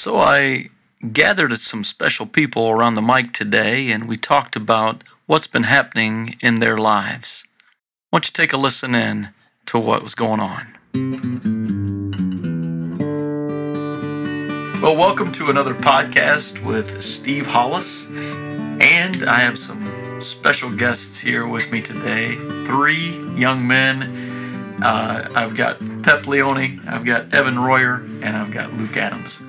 So I gathered some special people around the mic today and we talked about what's been happening in their lives. Why don't you take a listen in to what was going on? Well, welcome to another podcast with Steve Hollis. And I have some special guests here with me today. Three young men. Uh, I've got Pep Leone, I've got Evan Royer, and I've got Luke Adams.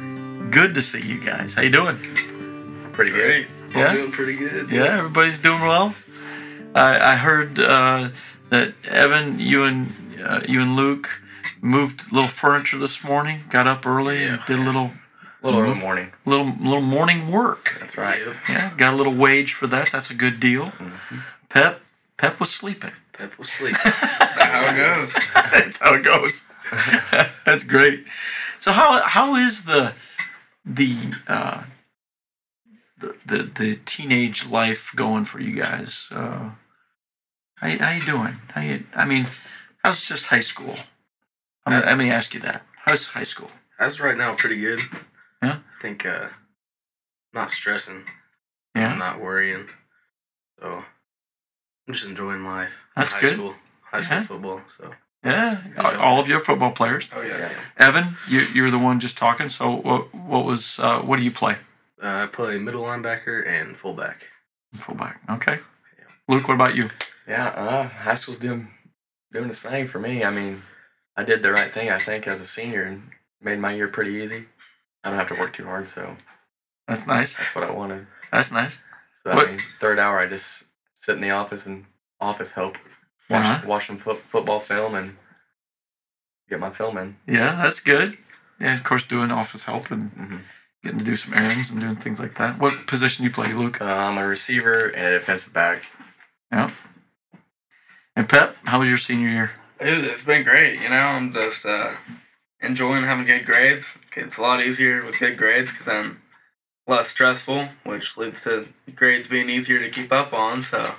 Good to see you guys. How you doing? Pretty Great. Yeah? I'm doing pretty good. Yeah, everybody's doing well. I, I heard uh, that Evan, you and uh, you and Luke moved a little furniture this morning. Got up early and did a little little early morning. little little morning work. That's right. Yeah, got a little wage for that. That's a good deal. Pep Pep was sleeping. Pep was sleeping. How it goes. That's how it goes. That's great. So how how is the the uh, the, the the teenage life going for you guys? Uh, how how you doing? How you? I mean, how's just high school? I'm gonna, let me ask you that. How's high school? As of right now, pretty good. Yeah? I think uh, not stressing. Yeah, I'm not worrying. So I'm just enjoying life. That's high good. School, high school Yeah. football. So yeah. All of you are football players. oh yeah. Evan, you you're the one just talking. So what what was uh, what do you play? Uh, I play middle linebacker and fullback. Fullback. Okay. Luke, what about you? Yeah, uh, high school's doing doing the same for me. I mean, I did the right thing, I think, as a senior and made my year pretty easy. I don't have to work too hard, so That's nice. that's what I wanted. That's nice. So I mean, third hour, I just sit in the office and office help, watch, Uh-huh. watch some foot, football film, and get my film in. Yeah, that's good. Yeah, of course, doing office help and hmm getting to do some errands and doing things like that. What position do you play, Luke? Uh, I'm a receiver and a defensive back. Yeah. And Pep, how was your senior year? It, it's been great. You know, I'm just uh, enjoying having good grades. It's a lot easier with good grades because I'm less stressful, which leads to grades being easier to keep up on. So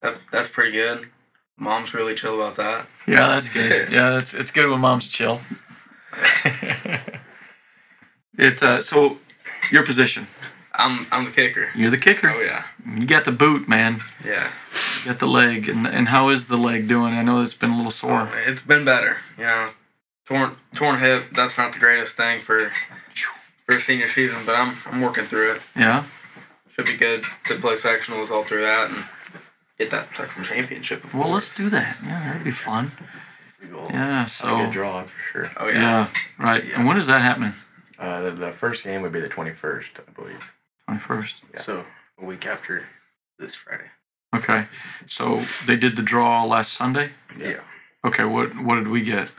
that's that's pretty good. Mom's really chill about that. Yeah, that's good. Yeah, that's it's good when mom's chill. it uh, so your position. I'm I'm the kicker. You're the kicker. Oh yeah, You got the boot, man. yeah. You got the leg, and and how is the leg doing? I know it's been a little sore. It's been better. You know, torn torn hip. That's not the greatest thing for for senior season, but I'm I'm working through it. Yeah. Should be good to play sectionals all through that and get that sectional championship. Before. Well, let's do that. Yeah, that'd be fun. That's the goal. Yeah. That's a So. draw, that's for sure. Oh yeah. Yeah. Right. And when is that happening? Uh, the, the first game would be the 21st, I believe. Twenty first. Yeah. So a week after this Friday. Okay. So they did the draw last Sunday. Yeah. Okay. What what did we get?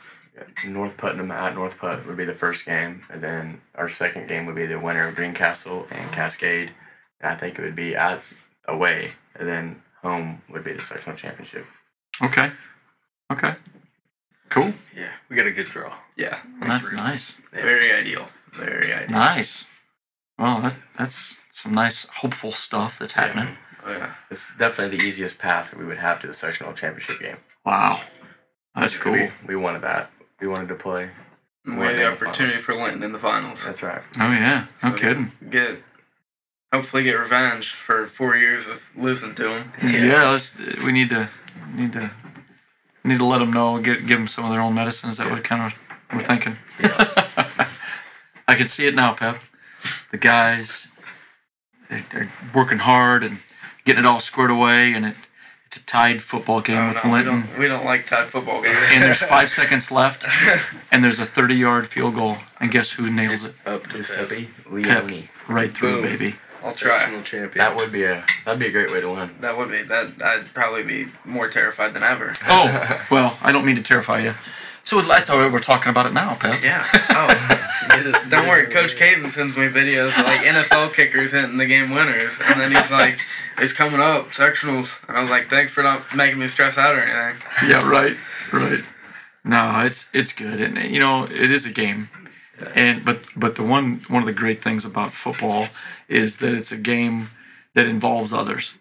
North Putnam at North Put would be the first game, and then our second game would be the winner of Greencastle and Cascade. And I think it would be at away, and then home would be the sectional championship. Okay. Okay. Cool. Yeah. We got a good draw. Yeah. That's nice. Very ideal. Very ideal. Nice. Well, that that's some nice hopeful stuff that's happening. Oh yeah. It's definitely the easiest path that we would have to the sectional championship game. Wow. That's cool. We, we wanted that. We wanted to play. We had the the opportunity finals. for Linton in the finals. That's right. Oh yeah. No So kidding. Get hopefully get revenge for four years of losing to him. Yeah. let's. We need to need to need to let them know. Get give them some of their own medicines. That what kind of we're thinking. I can see it now, Pep. The guys, they're, they're working hard and getting it all squared away, and it it's a tied football game Oh, with no, we don't we don't like tied football games. And there's five seconds left, and there's a 30 yard field goal, and guess who nails it? Up to Pep. Giuseppe Leone. Right through, Boom. baby. I'll try. Champion. That would be a that'd be a great way to win. That would be that. I'd probably be more terrified than ever. Oh, well, I don't mean to terrify you. So with that's how we're talking about it now, Pep. Yeah. Oh, don't worry. Coach Caden sends me videos of like NFL kickers hitting the game winners, and then he's like, "It's coming up sectionals," and I was like, "Thanks for not making me stress out or anything." Yeah, right, right. No, it's it's good, and you know it is a game, and but but the one one of the great things about football is that it's a game that involves others,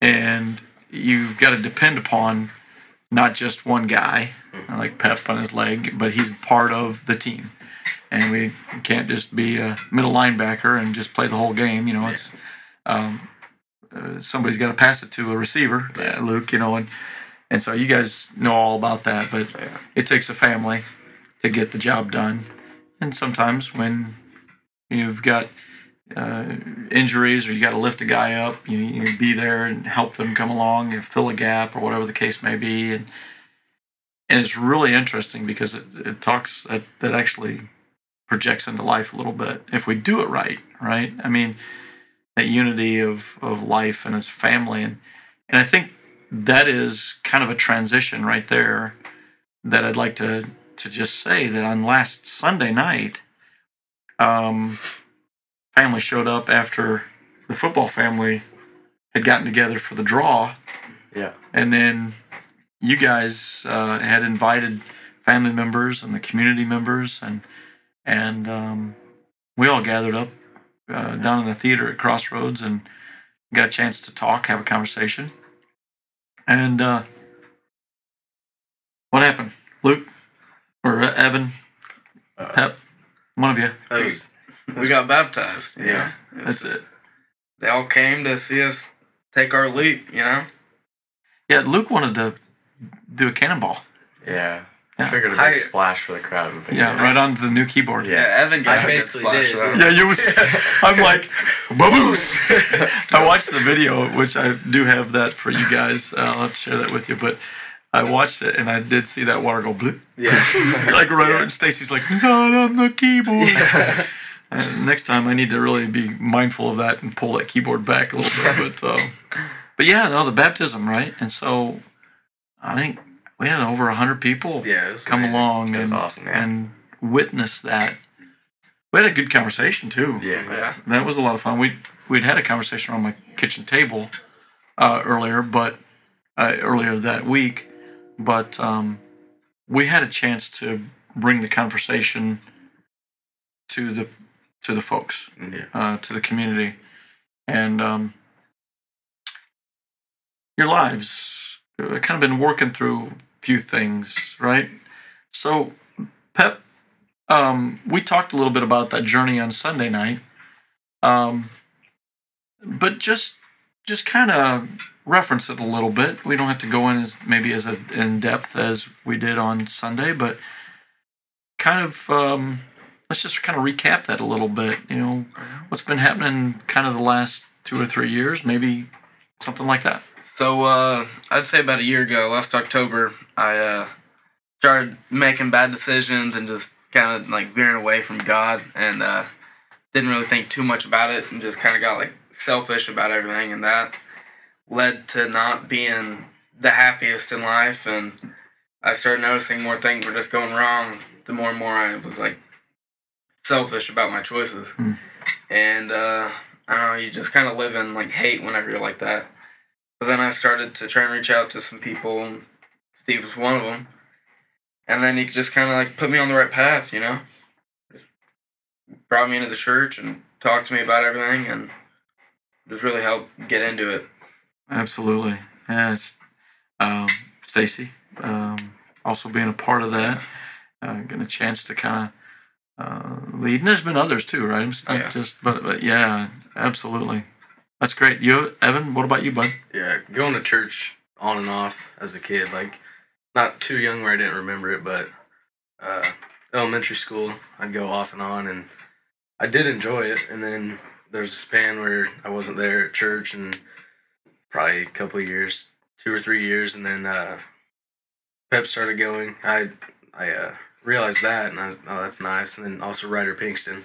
and you've got to depend upon not just one guy like Pep on his leg, but he's part of the team, and we can't just be a middle linebacker and just play the whole game. You know, it's um, uh, somebody's got to pass it to a receiver, uh, Luke. You know, and and so you guys know all about that, but Yeah. it takes a family to get the job done, and sometimes when you've got uh, injuries or you got to lift a guy up, you, you be there and help them come along and fill a gap or whatever the case may be, and and it's really interesting because it, it talks that, that actually projects into life a little bit. If we do it right, right? I mean, that unity of of life and as family, and and I think that is kind of a transition right there that I'd like to to just say that on last Sunday night, um, family showed up after the football family had gotten together for the draw, Yeah. and then you guys uh, had invited family members and the community members, and and um, we all gathered up uh, down in the theater at Crossroads and got a chance to talk, have a conversation, and uh, what happened, Luke? Or uh, Evan, Uh, Pep, one of you? That was, We got baptized. you Yeah. know? That's it. They all came to see us take our leap. You know. Yeah, Luke wanted to do a cannonball. Yeah. Yeah. I figured a big I- splash for the crowd would be Yeah, good. right onto the new keyboard. Yeah. Yeah, Evan got I a good basically splash did. though. Yeah, you was. I'm like, baboos. I watched the video, which I do have that for you guys. Uh, I'll share that with you. But I watched it and I did see that water go bloop. yeah. Like right over, and Stacy's like, not on the keyboard. And next time I need to really be mindful of that and pull that keyboard back a little bit. But, um, but yeah, no, the baptism, right? And so I think we had over 100 people Yeah. Was come amazing. along and, awesome, and witness that. We had a good conversation too. Yeah. Yeah. That was a lot of fun. We we'd had a conversation around my kitchen table uh, earlier, but uh, earlier that week, but um, we had a chance to bring the conversation to the to the folks, Yeah. uh, to the community, and um, your lives. uh, kind of been working through a few things, right? So, Pep, um, we talked a little bit about that journey on Sunday night, um, but just just kind of reference it a little bit. We don't have to go in as maybe as a, in depth as we did on Sunday, but kind of um, let's just kind of recap that a little bit. You know, what's been happening kind of the last two or three years, maybe something like that. So uh, I'd say about a year ago, last October, I uh, started making bad decisions and just kind of like veering away from God and uh, didn't really think too much about it and just kind of got like selfish about everything and that led to not being the happiest in life and I started noticing more things were just going wrong the more and more I was like selfish about my choices Hmm. and uh, I don't know you just kind of live in like hate whenever you're like that but then I started to try and reach out to some people. Steve was one of them. And then he just kind of like put me on the right path, you know? Just brought me into the church and talked to me about everything and just really helped get into it. Absolutely. Yes. Um, Stacy, um, also being a part of that, uh, getting a chance to kind of uh, lead. And there's been others too, right? It's not Yeah. just, but, but yeah, absolutely. That's great. You, Evan, what about you, bud? Yeah, going to church on and off as a kid, like not too young where I didn't remember it, but uh, elementary school, I'd go off and on, and I did enjoy it. And then there's a span where I wasn't there at church, and probably a couple of years, two or three years, and then uh, Pep started going. I I uh, realized that, and I was, oh, that's nice. And then also Ryder Pinkston,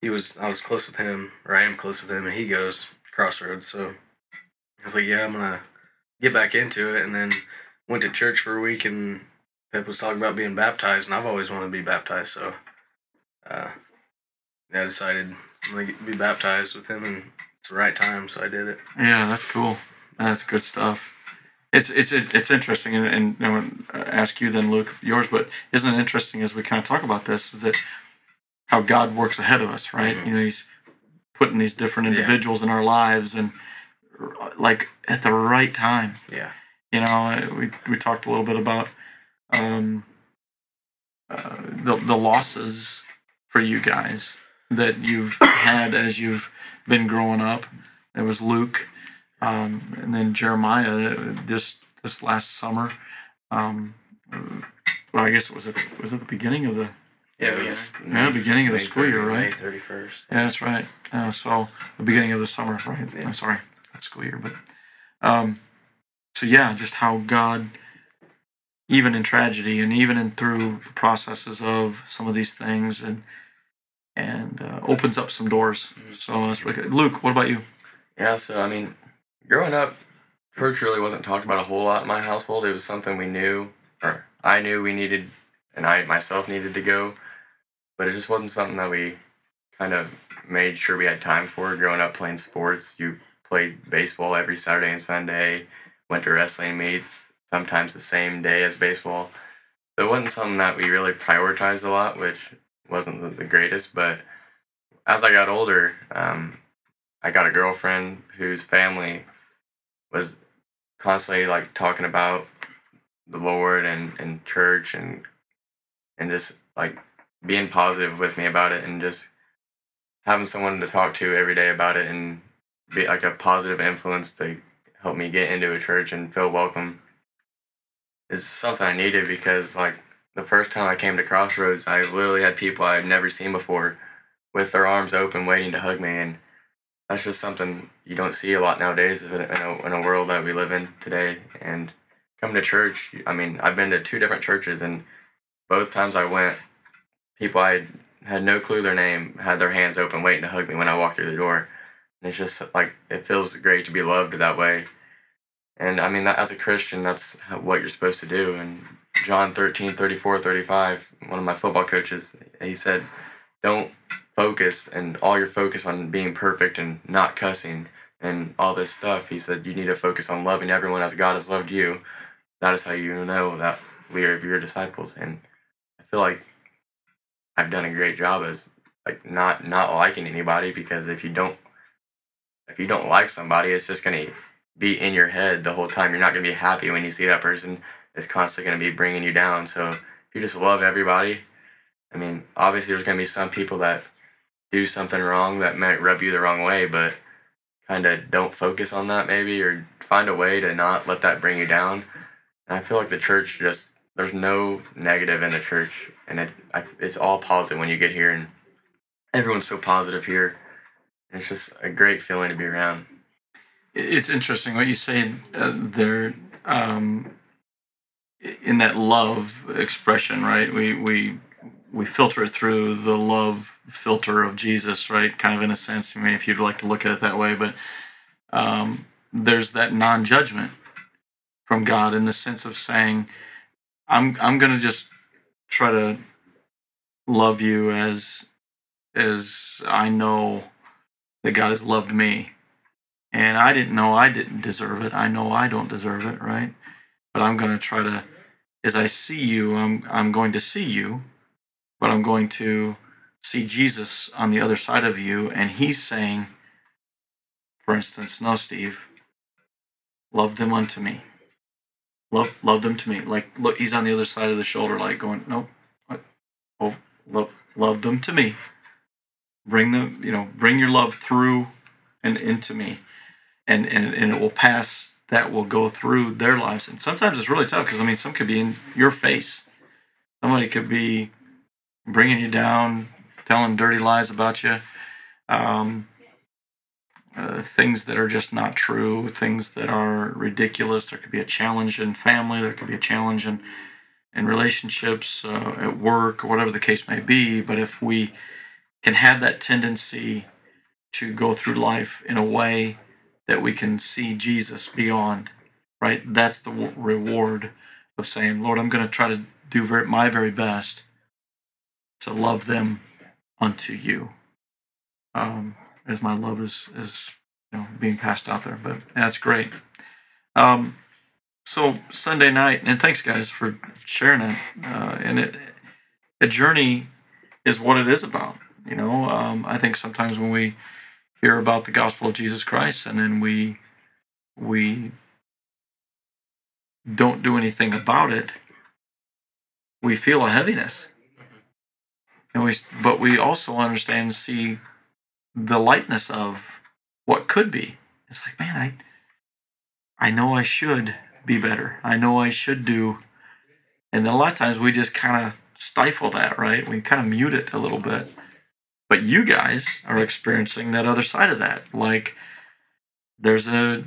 he was I was close with him, or I am close with him, and he goes Crossroads, so I was like, yeah, I'm gonna get back into it, and then went to church for a week, and Pep was talking about being baptized, and I've always wanted to be baptized, so uh, I decided I'm gonna get, be baptized with him, and it's the right time, so I did it. Yeah, that's cool. That's good stuff. It's it's it's interesting, and, and I want to ask you then, Luke, yours. But isn't it interesting as we kind of talk about this? Is that how God works ahead of us, right? Mhm. You know, He's putting these different Yeah. individuals in our lives, and like at the right time. Yeah. You know, we we talked a little bit about um, uh, the the losses for you guys that you've had as you've been growing up. It was Luke, um, and then Jeremiah uh, this this last summer. Um, well, I guess it was it was at the beginning of the Yeah, was Yeah, beginning of the May school year, 30 May right? thirty first. Yeah, that's right. Uh, so the beginning of the summer, right? Yeah. I'm sorry, not school year, but um, so yeah, just how God, even in tragedy and even in through the processes of some of these things, and and uh, opens up some doors. So that's really good. Luke, what about you? Yeah, so I mean, growing up, church really wasn't talked about a whole lot in my household. It was something we knew, or I knew we needed, and I myself needed to go, but it just wasn't something that we kind of made sure we had time for. Growing up playing sports, you played baseball every Saturday and Sunday, went to wrestling meets, sometimes the same day as baseball. So it wasn't something that we really prioritized a lot, which wasn't the, greatest. But as I got older, um, I got a girlfriend whose family was constantly like talking about the Lord and, and church and and just like being positive with me about it and just having someone to talk to every day about it and be like a positive influence to help me get into a church and feel welcome is something I needed because like the first time I came to Crossroads I literally had people I'd never seen before with their arms open waiting to hug me and that's just something you don't see a lot nowadays in a, in a, world that we live in today. And coming to church, I mean, I've been to two different churches, and both times I went, people I had no clue their name had their hands open waiting to hug me when I walked through the door. And it's just like, it feels great to be loved that way. And I mean, that, as a Christian, that's what you're supposed to do. And John 13, 34, 35, one of my football coaches, he said, don't focus and all your focus on being perfect and not cussing and all this stuff. He said you need to focus on loving everyone as God has loved you. That is how you know that we are your disciples. And I feel like I've done a great job as like not not liking anybody because if you don't if you don't like somebody, it's just gonna be in your head the whole time. You're not gonna be happy when you see that person. It's constantly gonna be bringing you down. So if you just love everybody, I mean, obviously there's gonna be some people that do something wrong that might rub you the wrong way, but kind of don't focus on that maybe or find a way to not let that bring you down. And I feel like the church just there's no negative in the church, and it I, it's all positive when you get here, and everyone's so positive here. It's just a great feeling to be around. It's interesting what you say uh, there um, in that love expression, right? We we we filter it through the love filter of Jesus, right? Kind of in a sense, I mean, if you'd like to look at it that way, but um, there's that non-judgment from God in the sense of saying, "I'm I'm going to just try to love you as as I know that God has loved me." And I didn't know I didn't deserve it. I know I don't deserve it, right? But I'm going to try to, as I see you, I'm, I'm going to see you, but I'm going to see Jesus on the other side of you. And he's saying, for instance, no, Steve, love them unto me. Love, love them to me. Like, look, he's on the other side of the shoulder, like going, nope, what? oh, love, love them to me. Bring them, you know, bring your love through and into me and, and, and it will pass that will go through their lives and sometimes it's really tough because i mean some could be in your face somebody could be bringing you down telling dirty lies about you um, uh, things that are just not true things that are ridiculous. There could be a challenge in family there could be a challenge in in relationships uh, at work or whatever the case may be. But if we can have that tendency to go through life in a way that we can see Jesus beyond, right? That's the w- reward of saying, Lord, I'm going to try to do very, my very best to love them unto you. Um, as my love is, is you know, being passed out there, but that's great. Um, so Sunday night, and thanks guys for sharing it. Uh, and it, a journey is what it is about. You know, um, I think sometimes when we hear about the gospel of Jesus Christ and then we we don't do anything about it, we feel a heaviness. And we but we also understand and see the lightness of what could be. It's like, man, I I know I should be better. I know I should do and then a lot of times we just kind of stifle that, right? We kind of mute it a little bit. But you guys are experiencing that other side of that. Like there's a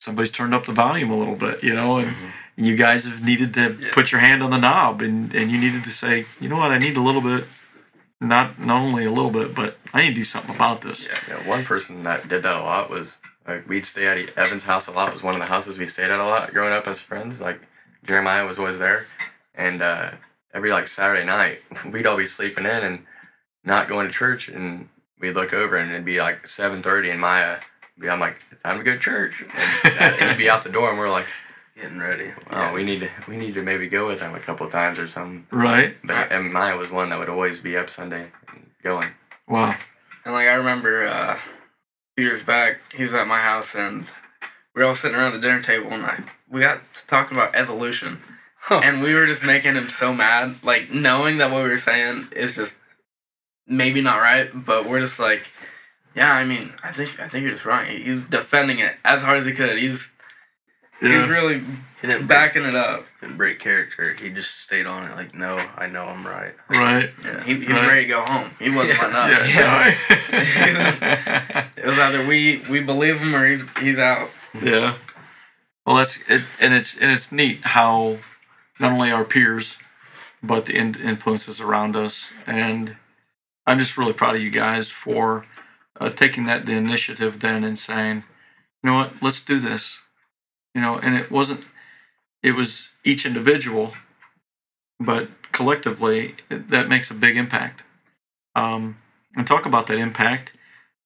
somebody's turned up the volume a little bit, you know, and Mm-hmm. you guys have needed to Yeah. put your hand on the knob and, and you needed to say, you know what, I need a little bit not not only a little bit, but I need to do something about this. Yeah. Yeah, one person that did that a lot was like we'd stay at Evan's house a lot. It was one of the houses we stayed at a lot growing up as friends. Like Jeremiah was always there, and uh, every like Saturday night we'd all be sleeping in and not going to church, and we'd look over and it'd be like seven thirty, and Maya, be I'm like time to go to church, and he'd be out the door, and we're like, Getting ready. oh, we need to we need to maybe go with him a couple times or something. Right? But and Maya was one that would always be up Sunday and going. Wow. And like I remember uh, a few years back, he was at my house and we were all sitting around the dinner table and I we got to talking about evolution. Huh. And we were just making him so mad, like knowing that what we were saying is just maybe not right, but we're just like, yeah, I mean, I think I think you're just wrong. He's defending it as hard as he could. He's he's Yeah. really He didn't break, backing it up. didn't break character. He just stayed on it. Like, no, I know I'm right. Right. Yeah. He, he was Right. ready to go home. He wasn't letting up. Yeah. It was either we we believe him or he's he's out. Yeah. Well, that's it, and it's and it's neat how not only our peers, but the in, influences around us, and I'm just really proud of you guys for uh, taking that the initiative then and saying, you know what, let's do this, you know, and it wasn't, it was each individual, but collectively that makes a big impact. Um, and talk about that impact.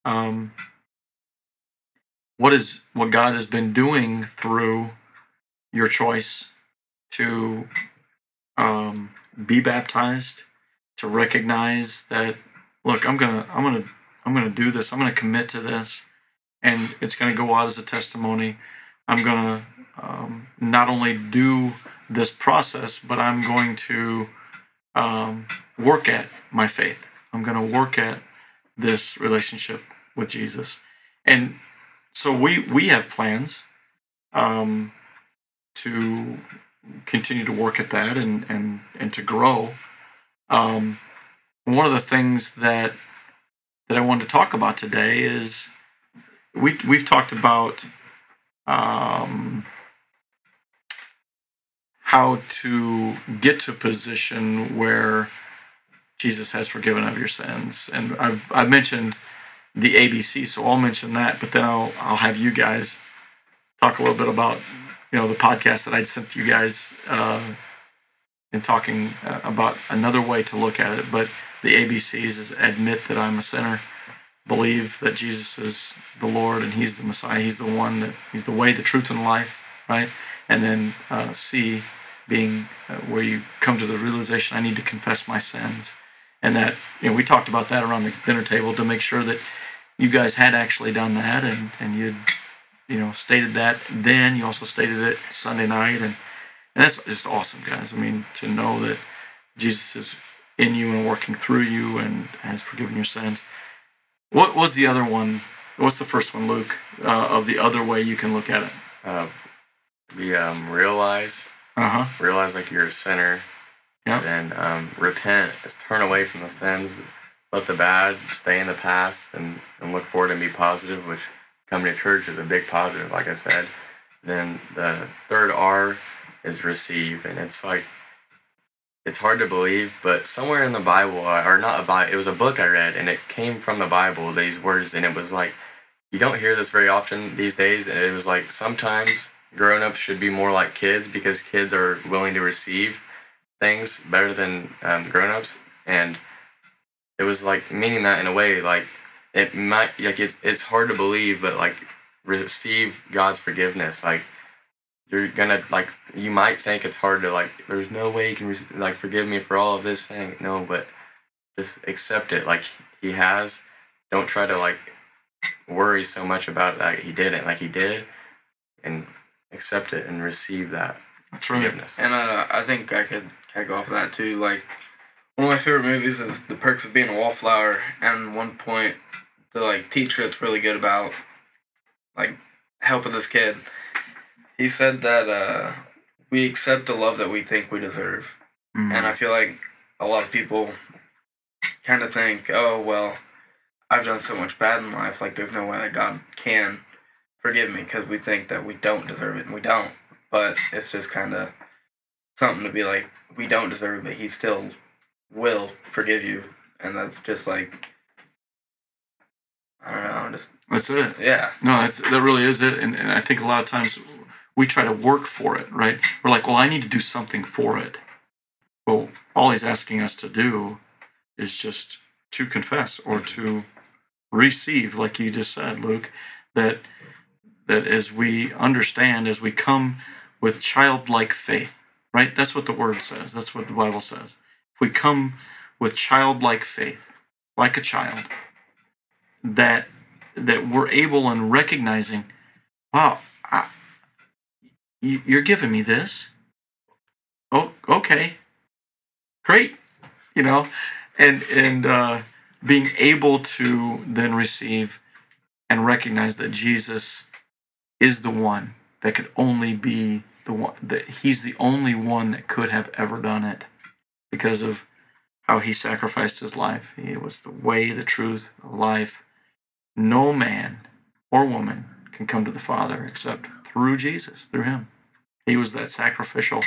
Um, what is what God has been doing through your choice to um, be baptized, to recognize that look, I'm gonna I'm gonna I'm gonna do this. I'm gonna commit to this, and it's gonna go out as a testimony. I'm gonna um, not only do this process, but I'm going to um, work at my faith. I'm going to work at this relationship with Jesus, and so we we have plans um, to continue to work at that and and and to grow. Um, one of the things that that I wanted to talk about today is we we've talked about um, how to get to a position where Jesus has forgiven of your sins, and I've I've mentioned the ABC, so I'll mention that, but then I'll I'll have you guys talk a little bit about you know the podcast that I'd sent to you guys uh, and talking uh, about another way to look at it. But the ABCs is admit that I'm a sinner, believe that Jesus is the Lord and He's the Messiah. He's the one that He's the way, the truth, and life, right? And then uh, C being uh, where you come to the realization I need to confess my sins, and that you know we talked about that around the dinner table to make sure that you guys had actually done that and and you'd you know stated that then. You also stated it Sunday night. And and that's just awesome guys. I mean to know that Jesus is in you and working through you and has forgiven your sins what was the other one what's the first one Luke uh, of the other way you can look at it Uh, we um, realize uh-huh realize like you're a sinner. Yep. And then um, repent, just turn away from the sins, let the bad stay in the past, and, and look forward and be positive. Which coming to church is a big positive, like I said. Then the third R is receive, and it's like it's hard to believe, but somewhere in the Bible, or not a Bible, it was a book I read, and it came from the Bible. These words, and it was like you don't hear this very often these days. And it was like sometimes grown ups should be more like kids because kids are willing to receive things better than um, grown ups. And it was like meaning that in a way, like it might, like it's, it's hard to believe, but like receive God's forgiveness. Like you're gonna, like, you might think it's hard to, like, there's no way you can, like, forgive me for all of this thing. No, but just accept it. Like He has. Don't try to, like, worry so much about it that He didn't. Like He did. And accept it and receive that that's right forgiveness. And uh, I think I could go off of that too. Like one of my favorite movies is The Perks of Being a Wallflower, and one point the like teacher that's really good about like helping this kid. He said that uh, we accept the love that we think we deserve, Mm. and I feel like a lot of people kind of think, oh well, I've done so much bad in life, like there's no way that God can forgive me because we think that we don't deserve it, and we don't. But it's just kind of something to be like, we don't deserve it, but He still will forgive you, and that's just like I don't know, just That's it. yeah, No, that's that really is it. And, and I think a lot of times we try to work for it, right? We're like, well, I need to do something for it. Well, all he's asking us to do is just to confess or to receive, like you just said, Luke, that that as we understand, as we come with childlike faith, right? That's what the word says. That's what the Bible says. If we come with childlike faith, like a child, that that we're able and recognizing, wow, you're giving me this. Oh, okay, great, you know, and and uh, being able to then receive and recognize that Jesus is the one that could only be the one that he's the only one that could have ever done it because of how he sacrificed his life. He was the way, the truth, the life. No man or woman can come to the Father except through Jesus, through him. He was that sacrificial,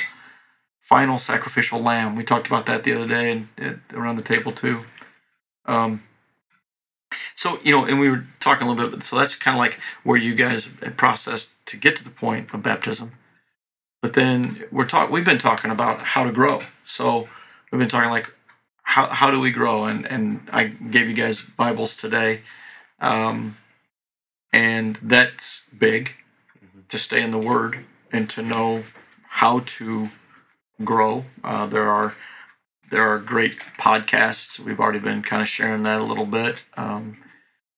final sacrificial lamb. We talked about that the other day and, and around the table too. Um, so you know, and we were talking a little bit. So that's kind of like where you guys processed to get to the point of baptism. But then we're talk. We've been talking about how to grow. So we've been talking like how how do we grow? And and I gave you guys Bibles today, um, and that's big to stay in the Word and to know how to grow. Uh, there are there are great podcasts. We've already been kind of sharing that a little bit um,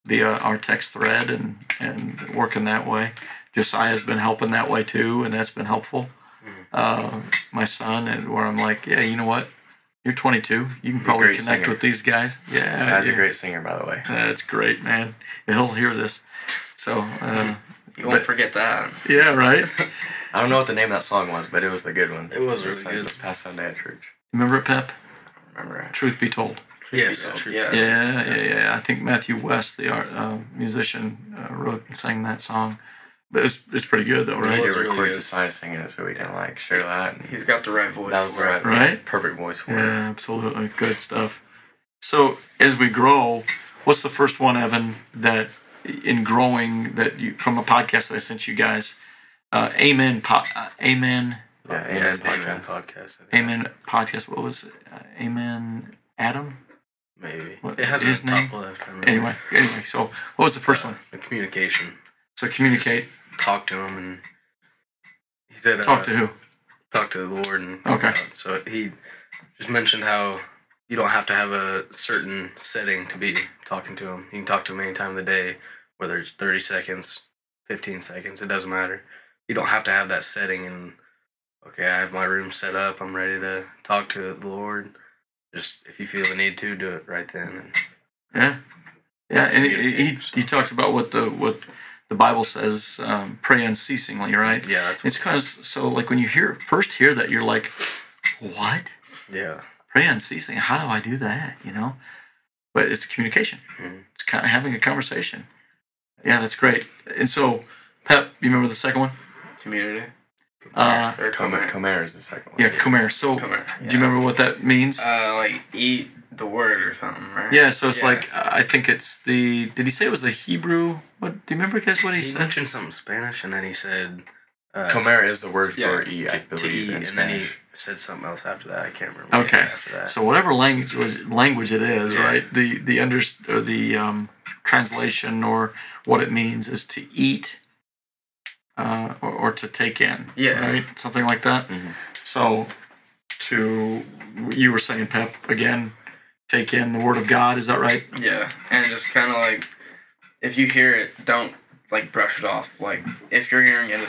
via our text thread and and working that way. Josiah's been helping that way too, and that's been helpful. Uh, my son, and where I'm like, yeah, you know what? You're 22. You can probably connect singer. with these guys. Yeah, Sad's yeah. a great singer, by the way. That's great, man. He'll hear this. So, uh, you won't But- forget that. yeah, right. I don't know what the name of that song was, but it was a good one. It was This really Sun- good. This past Sunday at church. Remember it, Pep? Remember? it. Truth be told. Yes, Yeah, yeah. Yeah, yeah, yeah. I think Matthew West, the art uh, musician, uh, wrote and sang that song. But it's, it's pretty good though, We right? need was to really record good. Josiah singing it so we can like share that. And He's got the right voice. that was the right. Right? perfect voice for Yeah, it. absolutely. Good stuff. So as we grow, what's the first one, Evan, that in growing that you from a podcast that I sent you guys? Uh, amen. Po- uh, amen. Yeah, Yeah, Amen it's Amen podcast. podcast. I think. Amen podcast. What was it? Uh, amen. Adam. Maybe. What- it has his his name? top left. Anyway, anyway. So what was the first one? The communication. So communicate. Talk to him and he said uh, Talk to who? talk to the Lord and Okay. God. So he just mentioned how you don't have to have a certain setting to be talking to him. You can talk to him any time of the day, whether it's thirty seconds, fifteen seconds. It doesn't matter. You don't have to have that setting and okay, I have my room set up. I'm ready to talk to the Lord. Just if you feel the need to, do it right then. And Yeah, yeah, and he, he talks about what the what the Bible says, um, pray unceasingly, right? yeah, that's It's kind of so like when you hear first hear that you're like, what? yeah. Pray unceasingly? How do I do that? You know, but it's communication. Mhm. It's kind of having a conversation. Yeah, that's great. And so, Pep, you remember the second one? Community. Uh, Or Comer, Comer. Comer is the second one. yeah, Kumer. So, Comer. do you remember what that means? Uh, like eat the word or something, right? yeah, so it's yeah. like uh, I think it's the. Did he say it was the Hebrew? What do you remember, guys? What he, He said? mentioned something Spanish, and then he said. Uh, Comer is the word Yeah, for eat, I believe, eat, in and then he Spanish. Said something else after that. I can't remember. what Okay. After that. So whatever language language it is, Yeah. right? The the under or the um, translation or what it means is to eat uh, or, or to take in. Yeah. Right. Something like that. Mm-hmm. So to you were saying, Pep, again, take in the Word of God. Is that right? Yeah, and just kind of like, if you hear it, don't like brush it off. Like if you're hearing it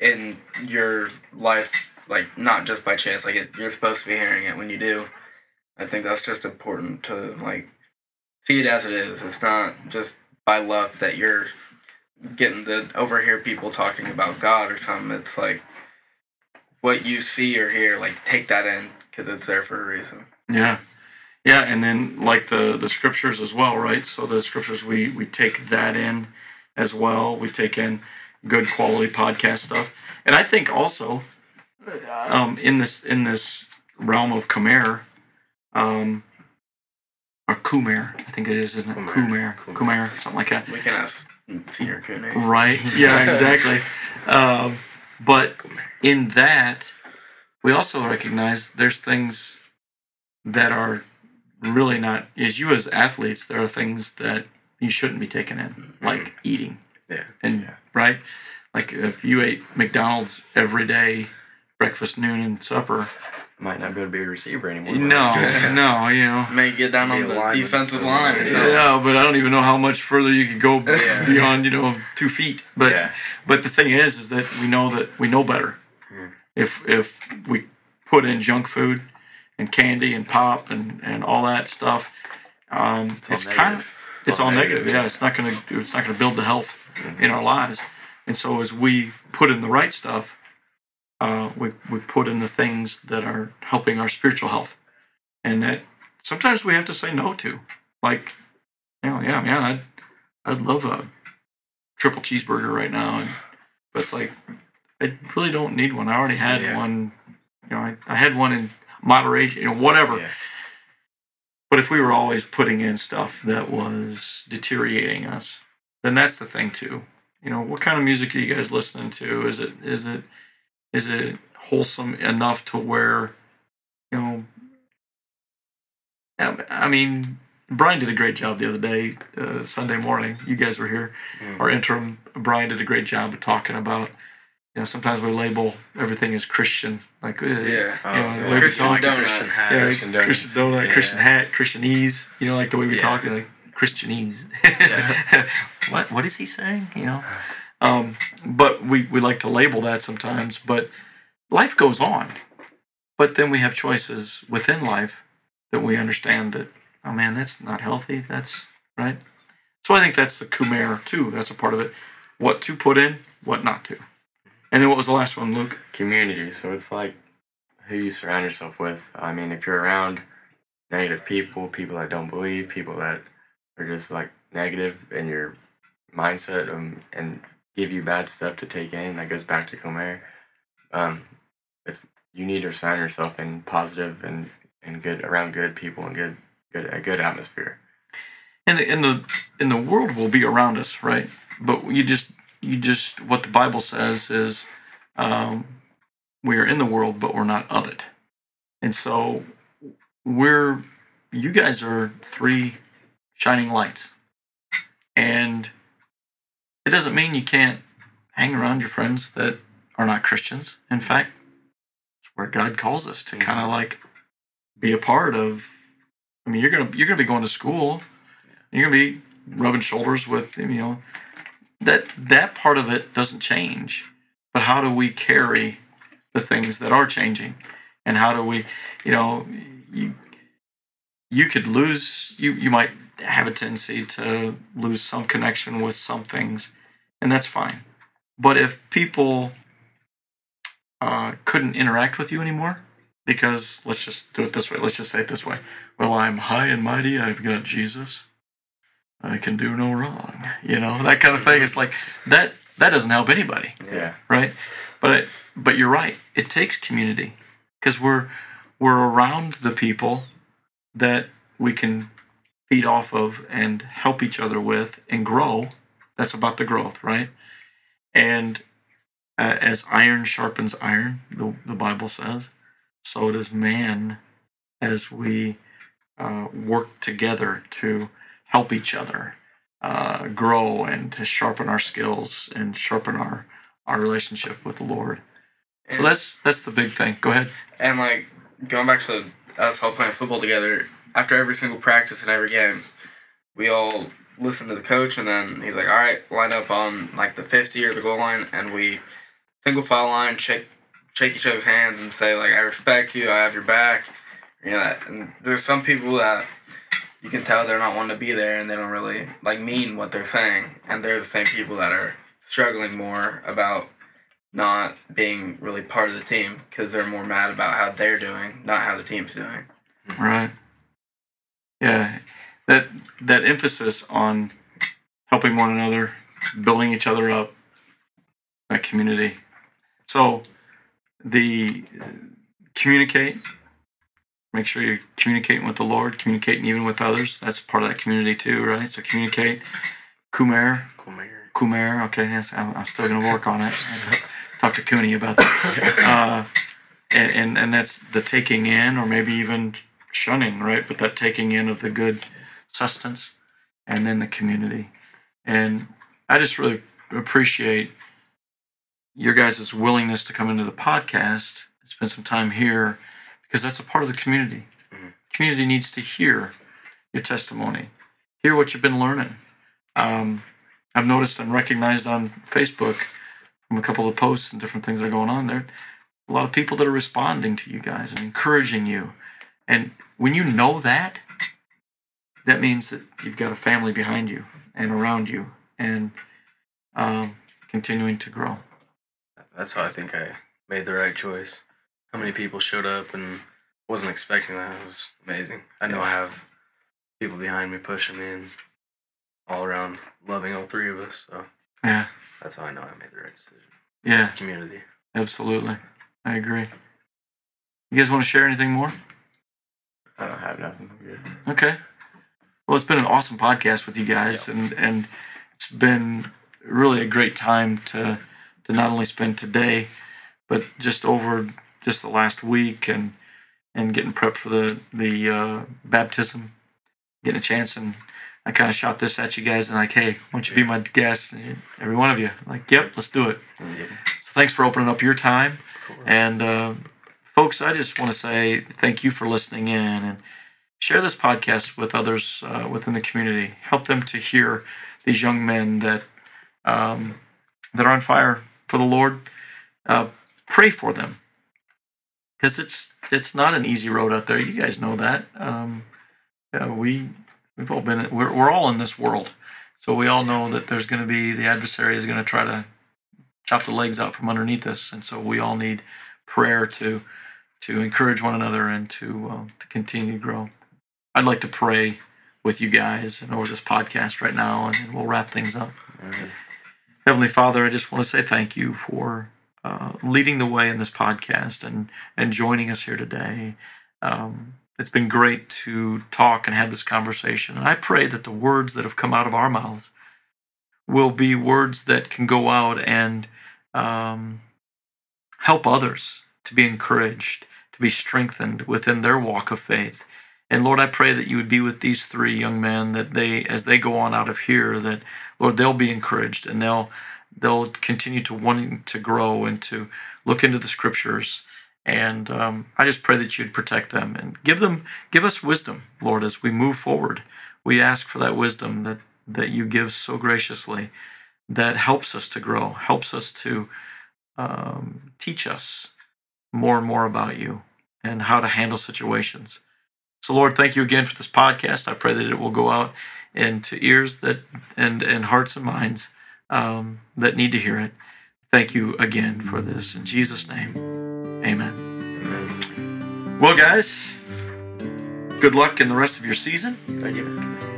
in your life, like not just by chance, like it, you're supposed to be hearing it when you do. I think that's just important to like see it as it is. It's not just by luck that you're getting to overhear people talking about God or something. It's like what you see or hear, like take that in because it's there for a reason. Yeah. Yeah, and then like the the scriptures as well, right? So the scriptures we we take that in as well. We take in good quality podcast stuff. And I think also um in this in this realm of Khmer, um or Khmer, I think it is, isn't it? Khmer. Khmer. Khmer, something like that. We can ask Senior. Right. Yeah, exactly. um, but in that, we also recognize there's things that are really not, as you as athletes, there are things that you shouldn't be taking in, like eating. Yeah. And, Yeah. right? Like if you ate McDonald's every day, breakfast, noon, and supper, Might not be able to be a receiver anymore. no, no, you know. May get down on the lineman. defensive line or Yeah. something. Yeah, but I don't even know how much further you could go Yeah. beyond, you know, two feet. But Yeah. but the thing is, is that we know that we know better. Mm. If if we put in junk food and candy and pop and, and all that stuff, um, all it's, kind of it's all negative. Yeah, it's not gonna it's not gonna build the health in our lives. And so as we put in the right stuff, uh, we we put in the things that are helping our spiritual health, and that sometimes we have to say no to. Like, you know, yeah, man, I'd I'd love a triple cheeseburger right now, and but it's like I really don't need one. I already had Yeah. one. You know, I, I had one in moderation. You know, whatever. Yeah. But if we were always putting in stuff that was deteriorating us, then that's the thing too. You know, what kind of music are you guys listening to? Is it is it is it wholesome enough to where, you know, I I mean, Brian did a great job the other day, uh, Sunday morning. You guys were here. Mm. Our interim Brian did a great job of talking about. You know, sometimes we label everything as Christian, like uh, Yeah. Oh, you know, the yeah. we Christian talk. donut. Christian hat. Yeah, Christian Christian, donuts. donut, Yeah. Christian hat, Christianese. You know, like the way we Yeah. talk, like Christianese. Yeah. what what is he saying? You know, um, but we we like to label that sometimes. But life goes on. But then we have choices within life that we understand that oh man, that's not healthy. That's right. So I think that's the Comer too. That's a part of it. What to put in, what not to. And then what was the last one, Luke? community. So it's like who you surround yourself with. I mean, if you're around negative people, people that don't believe, people that are just like negative in your mindset um, and give you bad stuff to take in, that goes back to Comer. Um, it's you need to surround yourself in positive and, and good around good people and good good a good atmosphere. and the in the in the world will be around us, right? But you just you just what the Bible says is um, we are in the world, but we're not of it. And so we're you guys are three shining lights, and it doesn't mean you can't hang around your friends that are not Christians. In fact, it's where God calls us to kind of mm-hmm. like be a part of. I mean, you're gonna you're gonna be going to school. You're gonna be rubbing shoulders with you know that that part of it doesn't change. But how do we carry the things that are changing, and how do we, you know, you you could lose you you might have a tendency to lose some connection with some things, and that's fine. But if people uh, couldn't interact with you anymore, because let's just do it this way. Let's just say it this way. Well, I'm high and mighty. I've got Jesus. I can do no wrong. You know that kind of thing. It's like that. That doesn't help anybody, Yeah. right? But it, but you're right. It takes community because we're we're around the people that we can feed off of and help each other with and grow. That's about the growth, right? And uh, as iron sharpens iron, the, the Bible says, so does man as we uh, work together to help each other uh, grow and to sharpen our skills and sharpen our, our relationship with the Lord. So that's that's the big thing. Go ahead. And like going back to us all playing football together, after every single practice and every game, we all listen to the coach and then he's like, All right, line up on like the fifty or the goal line and we single file line, shake shake each other's hands and say like I respect you, I have your back, You know, that, and there's some people that you can tell they're not wanting to be there and they don't really like mean what they're saying, and they're the same people that are struggling more about not being really part of the team because they're more mad about how they're doing, not how the team's doing. Right. Yeah. That that emphasis on helping one another, building each other up, that community. So the uh, communicate. Make sure you're communicating with the Lord, communicating even with others. That's part of that community too, right? So communicate. Comer, Mayor. Comer. Okay, yes, I'm, I'm still going to work on it. Talk to Cooney about that. Uh, and, and and that's the taking in, or maybe even shunning, right? But that taking in of the good sustenance, and then the community. And I just really appreciate your guys' willingness to come into the podcast, spend some time here, because that's a part of the community. Mhm. Community needs to hear your testimony, hear what you've been learning. Um, I've noticed and recognized on Facebook from a couple of posts and different things that are going on there, a lot of people that are responding to you guys and encouraging you. And when you know that, that means that you've got a family behind you and around you and um, continuing to grow. That's how I think I made the right choice. How many people showed up and wasn't expecting that. It was amazing. I know I have people behind me pushing me and all around loving all three of us. So Yeah, that's how I know I made the right decision. yeah, Community. absolutely. I agree. You guys want to share anything more? I don't have nothing. Good. Okay. Well, it's been an awesome podcast with you guys, and and it's been really a great time to to not only spend today, but just over just the last week and and getting prepped for the the uh, baptism, getting a chance, and I kind of shot this at you guys and like, hey, why don't you be my guest? And every one of you, like, yep, let's do it. Yeah. So thanks for opening up your time. And uh, folks, I just want to say thank you for listening in and share this podcast with others uh, within the community. Help them to hear these young men that um, that are on fire for the Lord. Uh, pray for them because it's it's not an easy road out there. You guys know that. Um, yeah, we we've all been we're we're all in this world, so we all know that there's going to be the adversary is going to try to chop the legs out from underneath us, and so we all need prayer to to encourage one another and to uh, to continue to grow. I'd like to pray with you guys and over this podcast right now, and then we'll wrap things up. Alright. Heavenly Father, I just want to say thank you for uh, leading the way in this podcast and and joining us here today. Um, it's been great to talk and have this conversation, and I pray that the words that have come out of our mouths will be words that can go out and um, help others to be encouraged, to be strengthened within their walk of faith. And Lord, I pray that you would be with these three young men that they, as they go on out of here, that Lord, they'll be encouraged and they'll they'll continue to wanting to grow and to look into the scriptures. And um, I just pray that you'd protect them and give them give us wisdom, Lord, as we move forward. We ask for that wisdom that that you give so graciously, that helps us to grow, helps us to um, teach us more and more about you and how to handle situations. So, Lord, thank you again for this podcast. I pray that it will go out into ears that and and hearts and minds um, that need to hear it. Thank you again for this in Jesus' name, Amen. Well, guys, good luck in the rest of your season. Thank you.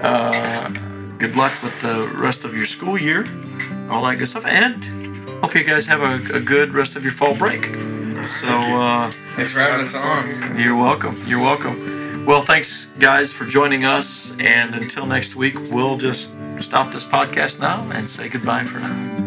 Uh, good luck with the rest of your school year, all that good stuff, and hope you guys have a, a good rest of your fall break. So. Uh, Thanks for having us on. you're welcome. You're welcome. Well, thanks, guys, for joining us. And until next week, we'll just stop this podcast now and say goodbye for now.